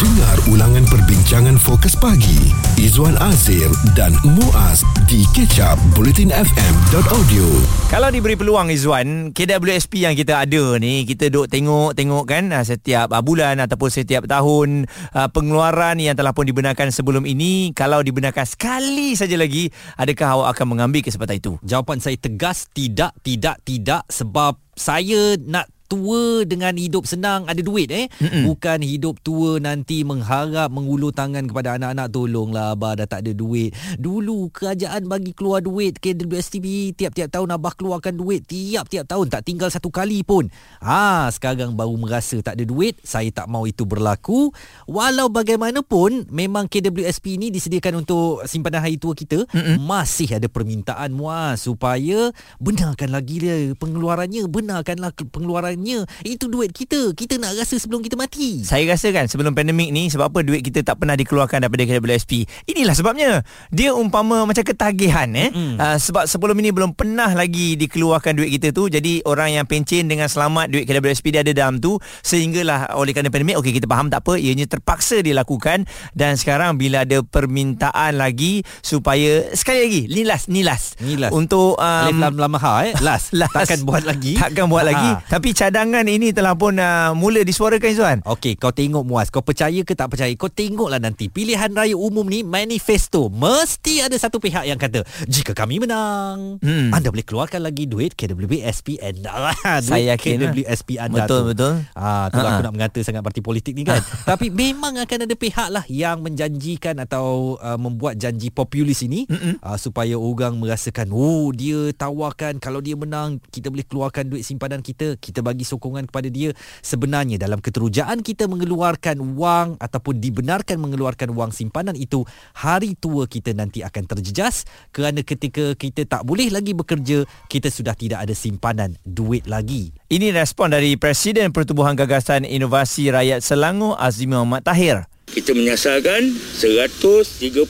Dengar ulangan perbincangan fokus pagi Izwan Azir dan Muaz di kecap bulletinfm.audio Kalau diberi peluang Izwan, KWSP yang kita ada ni, kita duk tengok-tengok kan ah, setiap ah, bulan ataupun setiap tahun ah, pengeluaran yang telah pun dibenarkan sebelum ini, kalau dibenarkan sekali saja lagi, adakah awak akan mengambil kesempatan itu? Jawapan saya tegas tidak, tidak, tidak sebab saya nak tua dengan hidup senang ada duit eh? Mm-mm. bukan hidup tua nanti mengharap mengulur tangan kepada anak-anak tolonglah abah dah tak ada duit. Dulu kerajaan bagi keluar duit KWSTB tiap-tiap tahun abah keluarkan duit tiap-tiap tahun tak tinggal satu kali pun. Ha sekarang baru merasa tak ada duit saya tak mau itu berlaku. Walau bagaimanapun memang KWSP ini disediakan untuk simpanan hari tua kita. Mm-mm. masih ada permintaan muas supaya benarkan lagi dia pengeluarannya benarkanlah pengeluaran sebenarnya itu duit kita. Kita nak rasa sebelum kita mati. Saya rasa kan sebelum pandemik ni sebab apa duit kita tak pernah dikeluarkan daripada KWSP inilah sebabnya. Dia umpama macam ketagihan eh. Mm. uh, sebab sebelum ini belum pernah lagi dikeluarkan duit kita tu. Jadi orang yang pencen dengan selamat duit KWSP dia ada dalam tu. Sehinggalah oleh kerana pandemik okey kita faham tak apa. Ianya terpaksa dilakukan. Dan sekarang bila ada permintaan lagi supaya sekali lagi nilas nilas. Nilas. Untuk um, lama-lama ha eh. Last, last. Takkan buat lagi. Takkan buat ha. lagi tapi cadangan ini telah pun uh, mula disuarakan Izzuan. Okey, kau tengok Muaz, kau percaya ke tak percaya? Kau tengoklah nanti pilihan raya umum ni manifesto mesti ada satu pihak yang kata, "Jika kami menang, hmm. anda boleh keluarkan lagi duit KWB SPN." Saya yakin KWB SPN anda betul, tu. Betul, Ah, tu aku nak mengata sangat parti politik ni kan. Tapi memang akan ada pihak lah yang menjanjikan atau uh, membuat janji populis ini uh, supaya orang merasakan, "Oh, dia tawarkan kalau dia menang, kita boleh keluarkan duit simpanan kita, kita bagi bagi sokongan kepada dia. Sebenarnya dalam keterujaan kita mengeluarkan wang ataupun dibenarkan mengeluarkan wang simpanan itu hari tua kita nanti akan terjejas kerana ketika kita tak boleh lagi bekerja kita sudah tidak ada simpanan duit lagi. Ini respon dari Presiden Pertubuhan Gagasan Inovasi Rakyat Selangor Azmi Muhammad Tahir. Kita menyasarkan 134,000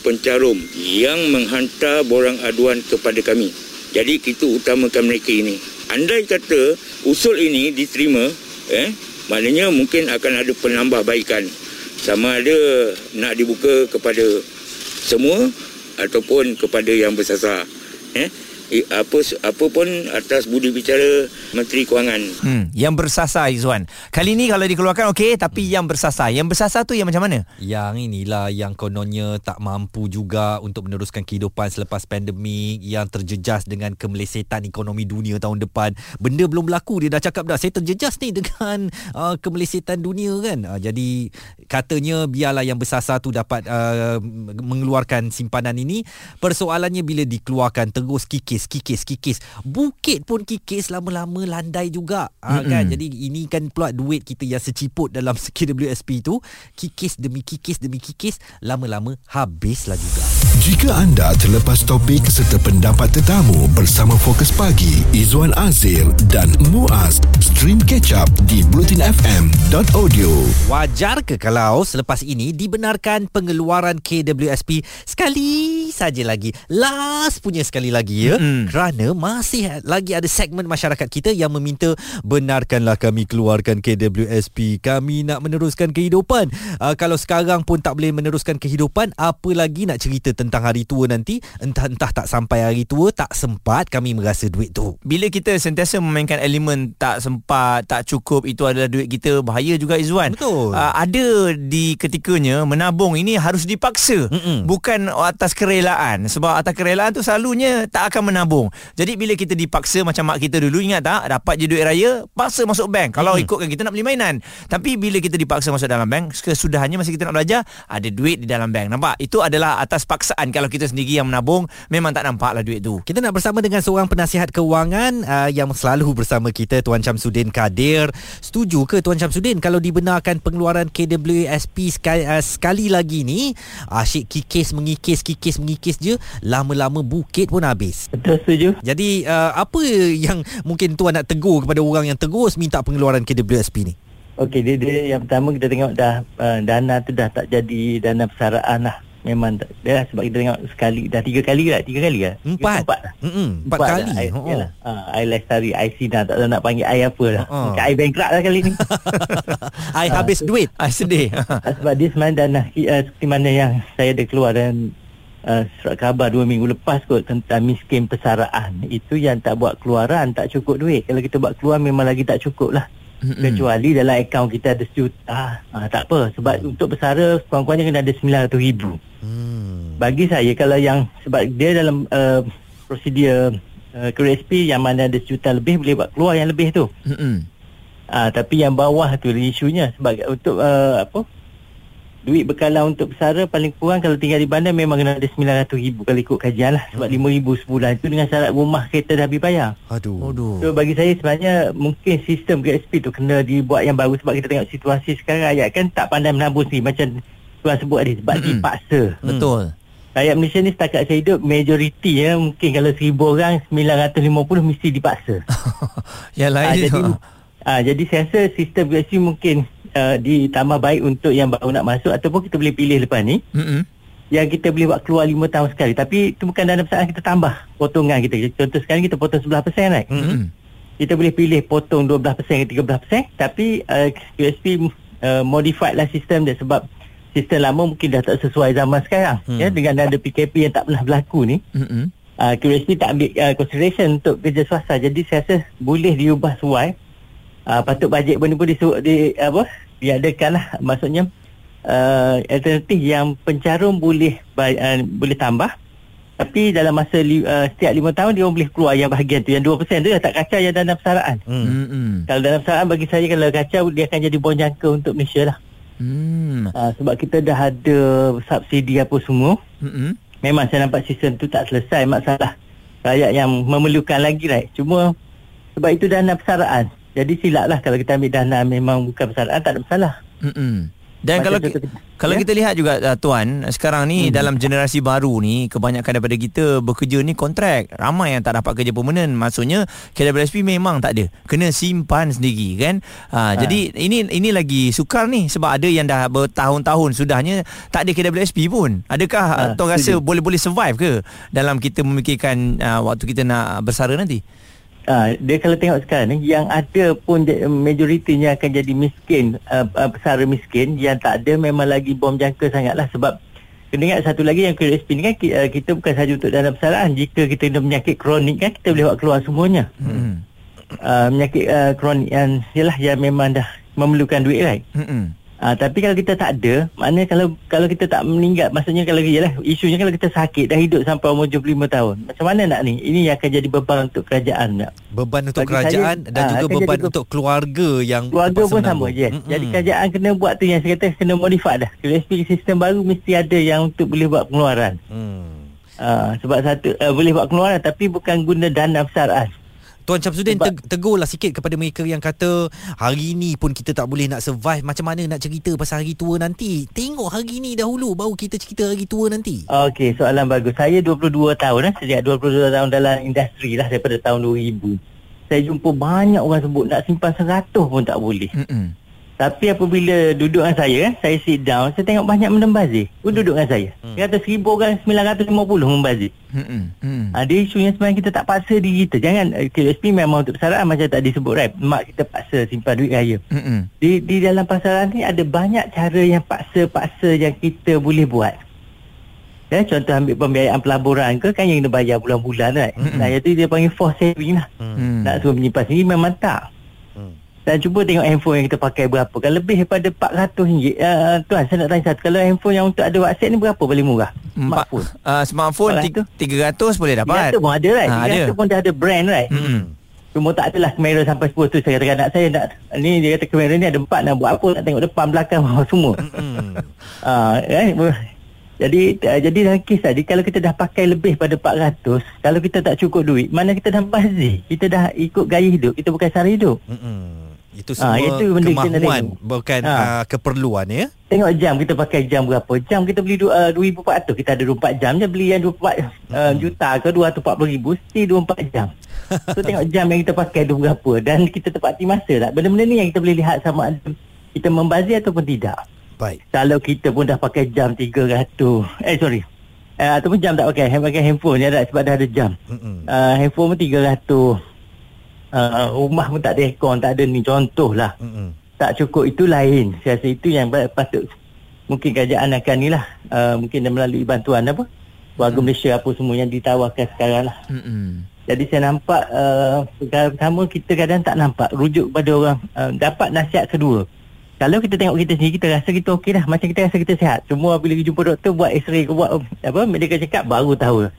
pencarum yang menghantar borang aduan kepada kami. Jadi kita utamakan mereka ini andai kata usul ini diterima eh maknanya mungkin akan ada penambahbaikan. Sama ada nak dibuka kepada semua ataupun kepada yang bersasar eh apa apa pun atas budi bicara Menteri Kewangan. Hmm, yang bersasar Izwan. Kali ni kalau dikeluarkan okey tapi yang bersasar. Yang bersasar tu yang macam mana? Yang inilah yang kononnya tak mampu juga untuk meneruskan kehidupan selepas pandemik yang terjejas dengan kemelesetan ekonomi dunia tahun depan. Benda belum berlaku dia dah cakap dah saya terjejas ni dengan uh, kemelesetan dunia kan. Uh, jadi katanya biarlah yang bersasar tu dapat uh, mengeluarkan simpanan ini. Persoalannya bila dikeluarkan terus kikir kikis kikis kikis. Bukit pun kikis lama-lama landai juga. Ha, kan? Jadi ini kan pula duit kita yang seciput dalam KWSP tu. Kikis demi kikis demi kikis lama-lama habislah juga jika anda terlepas topik serta pendapat tetamu bersama Fokus Pagi Izwan Azir dan Muaz stream catch up di blutinfm.audio wajar ke kalau selepas ini dibenarkan pengeluaran KWSP sekali saja lagi? Last punya sekali lagi ya. Mm. kerana masih lagi ada segmen masyarakat kita yang meminta benarkanlah kami keluarkan KWSP kami nak meneruskan kehidupan. Uh, kalau sekarang pun tak boleh meneruskan kehidupan apa lagi nak cerita tentang hari tua nanti entah-entah tak sampai hari tua tak sempat kami merasa duit tu bila kita sentiasa memainkan elemen tak sempat tak cukup itu adalah duit kita bahaya juga Izwan betul uh, ada di ketikanya menabung ini harus dipaksa Mm-mm. bukan atas kerelaan sebab atas kerelaan tu selalunya tak akan menabung. Jadi bila kita dipaksa macam mak kita dulu ingat tak dapat je duit raya paksa masuk bank. Kalau hmm. ikutkan kita nak beli mainan. Tapi bila kita dipaksa masuk dalam bank kesudahannya masa kita nak belajar ada duit di dalam bank. Nampak? Itu adalah atas paksaan kalau kita sendiri yang menabung memang tak nampaklah duit tu. Kita nak bersama dengan seorang penasihat kewangan uh, yang selalu bersama kita Tuan Chamsudin Kadir. Setuju ke Tuan Chamsudin kalau dibenarkan pengeluaran KWSP sekali, uh, sekali lagi ni asyik kikis mengikis kikis mengikis je lama-lama bukit pun habis. Betul setuju. Jadi uh, apa yang mungkin tuan nak tegur kepada orang yang terus minta pengeluaran KWSP ni? Okey, dia, dia yang pertama kita tengok dah uh, dana tu dah tak jadi dana persaraan lah. Memang tak, dah sebab kita tengok sekali dah tiga kali lah tiga kali lah Tiga Empat. empat dah Mm-mm, empat kali. dah. I, Oh. yalah. Ah, I lestari I sinar tak tahu nak panggil I apa dah Ha. Macam I bankrupt lah kali ni I habis duit. Ah, sedih. Ah, sebab dia sebenarnya dana uh, seperti mana yang saya ada keluar dan uh, surat khabar dua minggu lepas kot tentang miskin persaraan itu yang tak buat keluaran tak cukup duit kalau kita buat keluar memang lagi tak cukup lah Mm-mm. kecuali dalam akaun kita ada sejuta ah, tak apa sebab untuk bersara kurang-kurangnya kena ada 900 ribu Hmm. bagi saya kalau yang sebab dia dalam uh, prosedur uh, KSP yang mana ada sejuta lebih boleh buat keluar yang lebih tu Mm-mm. Ah, tapi yang bawah tu isunya sebab untuk uh, apa? Duit bekalan untuk bersara paling kurang kalau tinggal di bandar memang kena ada 900 ribu kalau ikut kajian lah sebab 5 ribu sebulan itu dengan syarat rumah kereta dah habis bayar. Aduh. Aduh. So bagi saya sebenarnya mungkin sistem KSP tu kena dibuat yang baru sebab kita tengok situasi sekarang rakyat kan tak pandai menabung sendiri macam tuan sebut tadi sebab Mm-mm. dipaksa. Betul. Rakyat Malaysia ni setakat saya hidup majoriti ya mungkin kalau 1000 orang 950 mesti dipaksa. Yang lain. Ah, jadi ah, jadi saya rasa sistem GSP mungkin uh, ditambah baik untuk yang baru nak masuk ataupun kita boleh pilih lepas ni. Mm-mm. yang kita boleh buat keluar 5 tahun sekali. Tapi itu bukan dana pesaan kita tambah potongan kita. Contoh sekarang kita potong 11% right? Mm-mm. kita boleh pilih potong 12% ke 13% tapi uh, QSP uh, modified lah sistem dia sebab sistem lama mungkin dah tak sesuai zaman sekarang. Hmm. ya dengan ada PKP yang tak pernah berlaku ni. Mm-mm. uh, QSP tak ambil uh, consideration untuk kerja swasta. Jadi saya rasa boleh diubah sesuai. Uh, patut bajet ni pun disuruh di apa diadakan lah maksudnya uh, alternatif yang pencarum boleh uh, boleh tambah tapi dalam masa li, uh, setiap lima tahun dia boleh keluar yang bahagian tu yang 2% tu dah tak kacau yang dana persaraan Hmm. Mm-mm. kalau dana persaraan bagi saya kalau kacau dia akan jadi bon jangka untuk Malaysia lah Mm. uh, sebab kita dah ada subsidi apa semua Mm-mm. memang saya nampak sistem tu tak selesai masalah rakyat yang memerlukan lagi right. Cuma sebab itu dana persaraan. Jadi silap lah kalau kita ambil dana memang bukan persaraan tak ada masalah. Mm-mm. Dan Macam kalau kita- kalau ya? kita lihat juga uh, tuan sekarang ni Hmm. dalam generasi baru ni kebanyakan daripada kita bekerja ni kontrak. Ramai yang tak dapat kerja permanent. Maksudnya KWSP memang tak ada. Kena simpan sendiri kan. Ha, Ha. jadi ini ini lagi sukar ni sebab ada yang dah bertahun-tahun sudahnya tak ada KWSP pun. Adakah Ha, uh, tuan rasa boleh-boleh survive ke dalam kita memikirkan uh, waktu kita nak bersara nanti? Ha, dia kalau tengok sekarang ni yang ada pun majoritinya akan jadi miskin uh, uh, pesara miskin yang tak ada memang lagi bom jangka sangat lah sebab kena ingat satu lagi yang KSP ni kan ki- uh, kita bukan sahaja untuk dana persaraan jika kita ada penyakit kronik kan kita boleh buat keluar semuanya Hmm. uh, penyakit uh, kronik yang yalah yang memang dah memerlukan duit right Hmm. Ah, tapi kalau kita tak ada, maknanya kalau kalau kita tak meninggal, maksudnya kalau yalah isunya kalau kita sakit dah hidup sampai umur 75 tahun. Macam mana nak ni? Ini yang akan jadi beban untuk kerajaan tak? Beban untuk Bagi kerajaan saya, dan ah, juga beban jadi untuk keluarga yang Keluarga pun sama, menanggung. yes. Mm-mm. Jadi kerajaan kena buat tu yang saya kata kena modify dah. KSP sistem baru mesti ada yang untuk boleh buat pengeluaran. Hmm. Ah, sebab satu uh, boleh buat pengeluaran tapi bukan guna dana persaraan. Tuan Syamsuddin Sebab- teg- tegurlah sikit kepada mereka yang kata hari ni pun kita tak boleh nak survive macam mana nak cerita pasal hari tua nanti. Tengok hari ni dahulu baru kita cerita hari tua nanti. Okey, soalan bagus. Saya 22 tahun eh, sejak 22 tahun dalam industri lah daripada tahun 2000. Saya jumpa banyak orang sebut nak simpan 100 pun tak boleh. Hmm. Tapi apabila duduk dengan saya, saya sit down, saya tengok banyak membazir. Pun duduk dengan saya. Hmm. Dia kata 1000 orang 950 membazir. Hmm. Hmm. Ha, dia isunya sebenarnya kita tak paksa diri kita. Jangan eh, KSP memang untuk persaraan macam tadi sebut right. Mak kita paksa simpan duit raya. Hmm. Di di dalam pasaran ni ada banyak cara yang paksa-paksa yang kita boleh buat. Ya, contoh ambil pembiayaan pelaburan ke kan yang kena bayar bulan-bulan right. Mm-mm. Nah, itu dia panggil force saving lah. Hmm. Nak suruh menyimpan sendiri memang tak. Hmm. Dan cuba tengok handphone yang kita pakai berapa. Kalau lebih daripada RM400. Uh, tuan, saya nak tanya satu. Kalau handphone yang untuk ada WhatsApp ni berapa paling murah? Smartphone. uh, smartphone Empat ti- 300 boleh dapat. 300 pun ada right? Ah, 300 ada. pun dah ada brand right? Hmm. Cuma tak adalah kamera sampai 10 tu. Saya kata anak saya nak... Ni dia kata kamera ni ada empat nak buat apa? Nak tengok depan, belakang, bawah semua. Hmm. Ah, eh, jadi uh, jadi dalam kes tadi kalau kita dah pakai lebih pada 400 kalau kita tak cukup duit mana kita dah bazir kita dah ikut gaya hidup kita bukan cara hidup Mm-mm. Itu Ah, semua itu benda kemahuan bukan Ah. uh, keperluan ya. Tengok jam kita pakai jam berapa? Jam kita beli uh, 2400 Kita ada 24 jam je Beli yang 24 uh, juta ke 240 ribu Mesti 24 jam. So tengok jam yang kita pakai tu berapa Dan kita tepati masa tak? Benda-benda ni yang kita boleh lihat sama ada Kita membazir ataupun tidak. Baik. Kalau kita pun dah pakai jam 300 Eh sorry. Uh, Ataupun jam tak pakai Pakai handphone je tak Sebab dah ada jam. Mm-mm. uh, Handphone pun 300 uh, Rumah pun tak ada aircon Tak ada ni. Contoh lah Mm-mm. Tak cukup itu lain. Saya rasa itu yang patut. Mungkin kerajaan akan ni lah. Uh, Mungkin melalui bantuan apa. Warga Malaysia apa semua yang ditawarkan sekarang lah. Mm-mm. jadi saya nampak uh, perkara pertama kita kadang tak nampak. Rujuk pada orang. Uh, dapat nasihat kedua. Kalau kita tengok kita sendiri kita rasa kita okey dah macam kita rasa kita sihat. Semua bila jumpa doktor buat x-ray ke buat apa medical check up baru tahu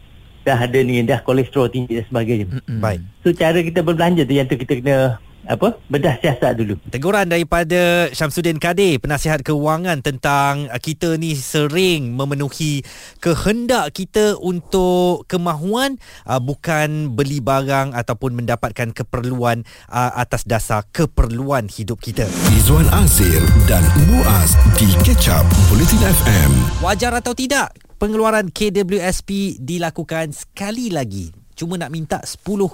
dah ada ni dah kolesterol tinggi dan sebagainya. Mm-mm. Baik. So cara kita berbelanja tu yang tu kita kena apa bedah siasat dulu. Teguran daripada Syamsuddin Kadir, penasihat kewangan tentang uh, kita ni sering memenuhi kehendak kita untuk kemahuan uh, bukan beli barang ataupun mendapatkan keperluan uh, atas dasar keperluan hidup kita. Izwan Azir dan Muaz di Catch Up Bulletin FM. Wajar atau tidak, pengeluaran KWSP dilakukan sekali lagi. Cuma nak minta 10,000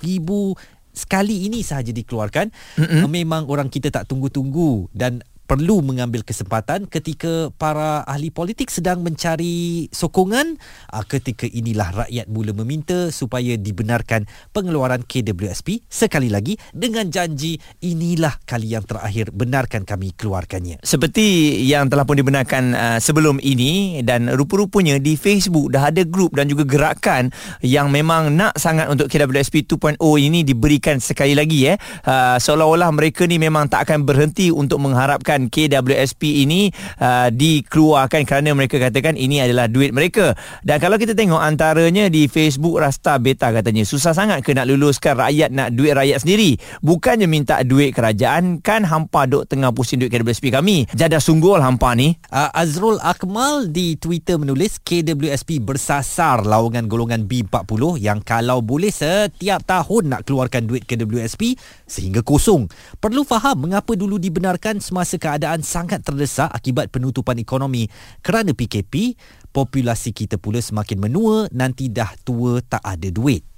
sekali ini sahaja dikeluarkan. Mm-hmm. Memang orang kita tak tunggu-tunggu dan perlu mengambil kesempatan ketika para ahli politik sedang mencari sokongan ah, ketika inilah rakyat mula meminta supaya dibenarkan pengeluaran KWSP sekali lagi dengan janji inilah kali yang terakhir benarkan kami keluarkannya Seperti yang telah pun dibenarkan uh, sebelum ini dan rupa-rupanya di Facebook dah ada grup dan juga gerakan yang memang nak sangat untuk KWSP 2.0 ini diberikan sekali lagi eh. Uh, seolah-olah mereka ni memang tak akan berhenti untuk mengharapkan KWSP ini uh, dikeluarkan kerana mereka katakan ini adalah duit mereka. Dan kalau kita tengok antaranya di Facebook Rasta Beta katanya susah sangat ke nak luluskan rakyat nak duit rakyat sendiri. Bukannya minta duit kerajaan kan hampa duk tengah pusing duit KWSP kami. Jadah sungguh hampa ni. Uh, Azrul Akmal di Twitter menulis KWSP bersasar lawangan golongan B40 yang kalau boleh setiap tahun nak keluarkan duit KWSP sehingga kosong. Perlu faham mengapa dulu dibenarkan semasa keadaan sangat terdesak akibat penutupan ekonomi kerana PKP, populasi kita pula semakin menua nanti dah tua tak ada duit.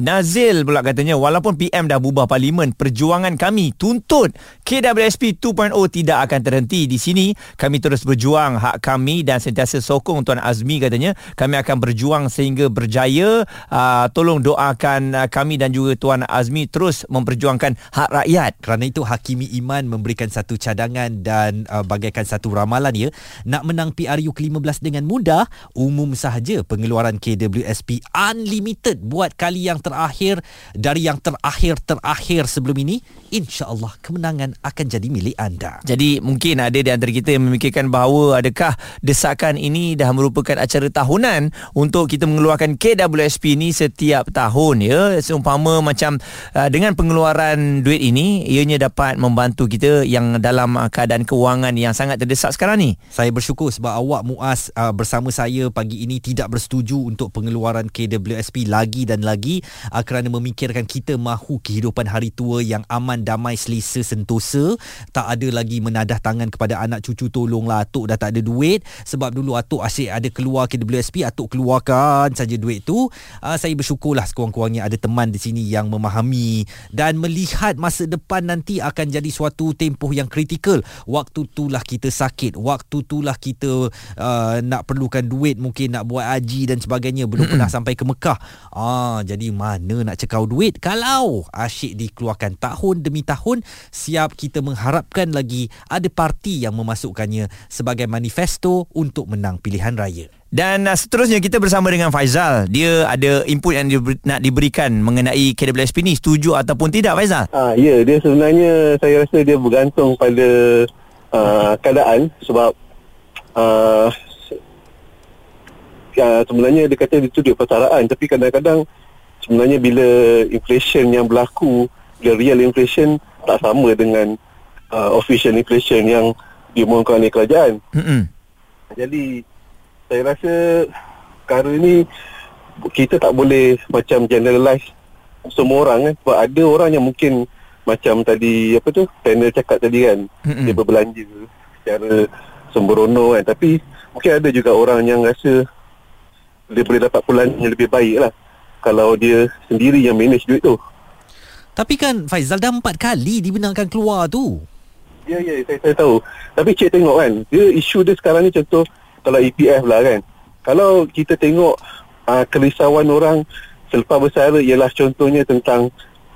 Nazil pula katanya walaupun PM dah bubar parlimen perjuangan kami tuntut KWSP 2.0 tidak akan terhenti di sini. Kami terus berjuang hak kami dan sentiasa sokong Tuan Azmi katanya. Kami akan berjuang sehingga berjaya. Uh, tolong doakan uh, kami dan juga Tuan Azmi terus memperjuangkan hak rakyat. Kerana itu Hakimi Iman memberikan satu cadangan dan uh, bagaikan satu ramalan ya. Nak menang PRU ke-15 dengan mudah umum sahaja pengeluaran KWSP unlimited buat kali yang terakhir dari yang terakhir-terakhir sebelum ini insya-Allah kemenangan akan jadi milik anda. Jadi mungkin ada di antara kita yang memikirkan bahawa adakah desakan ini dah merupakan acara tahunan untuk kita mengeluarkan KWSP ini setiap tahun ya. Seumpama macam uh, dengan pengeluaran duit ini ianya dapat membantu kita yang dalam uh, keadaan kewangan yang sangat terdesak sekarang ni. Saya bersyukur sebab awak Muaz uh, bersama saya pagi ini tidak bersetuju untuk pengeluaran KWSP lagi dan lagi uh, kerana memikirkan kita mahu kehidupan hari tua yang aman, damai, selesa, sentosa. Tak ada lagi menadah tangan kepada anak cucu tolonglah atuk dah tak ada duit sebab dulu atuk asyik ada keluar KWSP atuk keluarkan saja duit tu. Uh, saya bersyukurlah sekurang-kurangnya ada teman di sini yang memahami dan melihat masa depan nanti akan jadi suatu tempoh yang kritikal. Waktu itulah kita sakit, waktu itulah kita uh, nak perlukan duit mungkin nak buat haji dan sebagainya belum pernah sampai ke Mekah. Ah jadi mana nak cekau duit kalau asyik dikeluarkan tahun demi tahun siap kita mengharapkan lagi ada parti yang memasukkannya sebagai manifesto untuk menang pilihan raya. Dan uh, seterusnya kita bersama dengan Faizal. Dia ada input yang dia nak diberikan mengenai KWSP ni. Setuju ataupun tidak Faizal? Ah, ya, dia sebenarnya saya rasa dia bergantung pada uh, keadaan sebab uh, ya, sebenarnya dia kata itu dia persaraan tapi kadang-kadang sebenarnya bila inflation yang berlaku bila real inflation tak sama dengan uh, official inflation yang diumumkan oleh kerajaan. Mm-mm. Jadi saya rasa perkara ni kita tak boleh macam generalize semua orang kan sebab ada orang yang mungkin macam tadi apa tu panel cakap tadi kan Mm-mm. dia berbelanja secara sembrono kan tapi mungkin ada juga orang yang rasa dia boleh dapat pulang yang lebih baik lah kalau dia sendiri yang manage duit tu Tapi kan Faizal dah empat kali dibenarkan keluar tu. Ya, ya, saya, saya tahu. Tapi cik tengok kan, dia isu dia sekarang ni contoh kalau EPF lah kan. Kalau kita tengok uh, kerisauan orang selepas bersara ialah contohnya tentang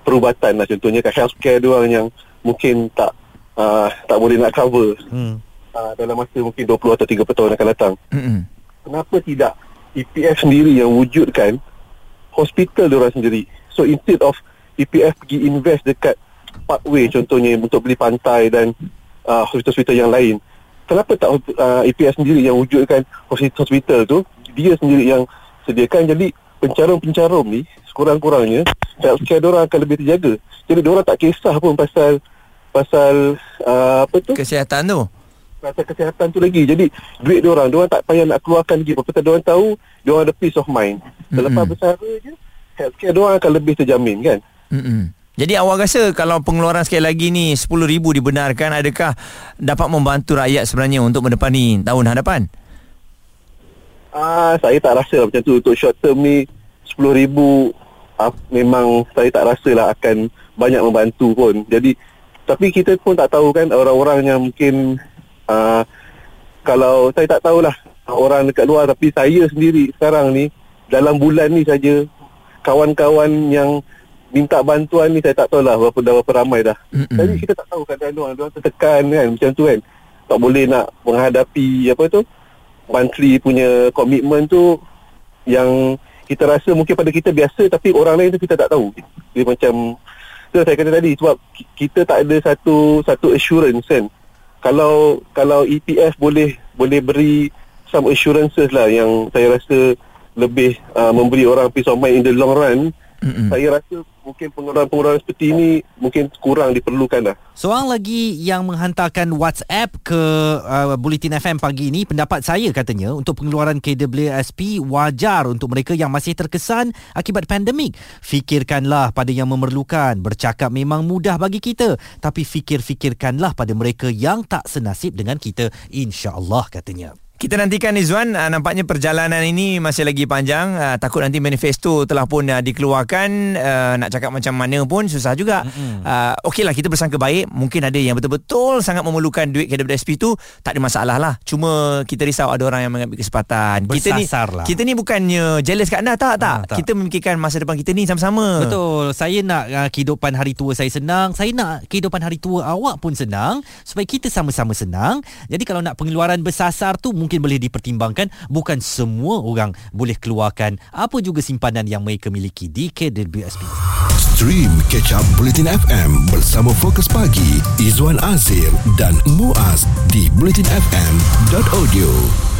perubatan lah. Contohnya kat healthcare dia orang yang mungkin tak uh, tak boleh nak cover Hmm. uh, dalam masa mungkin 20 atau 30 tahun akan datang. Mm-mm. Kenapa tidak EPF sendiri yang wujudkan hospital dia orang sendiri. So instead of EPF pergi invest dekat parkway contohnya untuk beli pantai dan uh, hospital-hospital yang lain. Kenapa tak uh, EPF sendiri yang wujudkan hospital, hospital tu dia sendiri yang sediakan jadi pencarum-pencarum ni sekurang-kurangnya healthcare diorang akan lebih terjaga. Jadi diorang tak kisah pun pasal pasal uh, apa tu? Kesihatan tu. Pasal kesihatan tu lagi. Jadi duit dia orang, dia orang tak payah nak keluarkan lagi. Pasal dia orang tahu dia orang ada peace of mind. Selepas Mm-mm. bersara je, healthcare dia orang akan lebih terjamin kan? Mm-mm. Jadi awak rasa kalau pengeluaran sekali lagi ni RM10,000 dibenarkan adakah dapat membantu rakyat sebenarnya untuk mendepani tahun hadapan? Ah, saya tak rasa lah macam tu untuk short term ni 10,000 ah, memang saya tak rasa lah akan banyak membantu pun. Jadi tapi kita pun tak tahu kan orang-orang yang mungkin ah, kalau saya tak tahulah orang dekat luar tapi saya sendiri sekarang ni dalam bulan ni saja kawan-kawan yang minta bantuan ni saya tak tahulah berapa dah berapa ramai dah. Mm-mm. Jadi kita tak tahu keadaan orang orang tertekan kan macam tu kan. Tak boleh nak menghadapi apa tu monthly punya komitmen tu yang kita rasa mungkin pada kita biasa tapi orang lain tu kita tak tahu. Dia macam tu saya kata tadi sebab ki- kita tak ada satu satu assurance kan. Kalau kalau EPF boleh boleh beri some assurances lah yang saya rasa lebih uh, memberi orang peace of mind in the long run. Mm-mm. Saya rasa mungkin pengeluaran-pengeluaran seperti ini mungkin kurang diperlukan lah. Seorang lagi yang menghantarkan WhatsApp ke uh, Bulletin FM pagi ini pendapat saya katanya untuk pengeluaran KWSP wajar untuk mereka yang masih terkesan akibat pandemik. Fikirkanlah pada yang memerlukan. Bercakap memang mudah bagi kita tapi fikir-fikirkanlah pada mereka yang tak senasib dengan kita insya-Allah katanya. Kita nantikan Izwan. Uh, Nampaknya perjalanan ini Masih lagi panjang. Uh, Takut nanti manifesto Telah pun uh, dikeluarkan. Uh, Nak cakap macam mana pun Susah juga. Uh, Okeylah kita bersangka baik. Mungkin ada yang betul-betul Sangat memerlukan duit KWSP tu Tak ada masalah lah. Cuma kita risau Ada orang yang mengambil kesempatan. Kita ni lah. Kita ni bukannya Jealous kat anda Tak tak, Ah, tak. Kita memikirkan masa depan kita ni Sama-sama. Betul. Saya nak uh, kehidupan hari tua saya senang. Saya nak kehidupan hari tua awak pun senang. Supaya kita sama-sama senang. Jadi kalau nak pengeluaran bersasar tu mungkin boleh dipertimbangkan. Bukan semua orang boleh keluarkan apa juga simpanan yang mereka miliki di KWSP. Stream Catch Up Bulletin FM bersama Fokus Pagi Izwan Azir dan Muaz di bulletinfm.audio.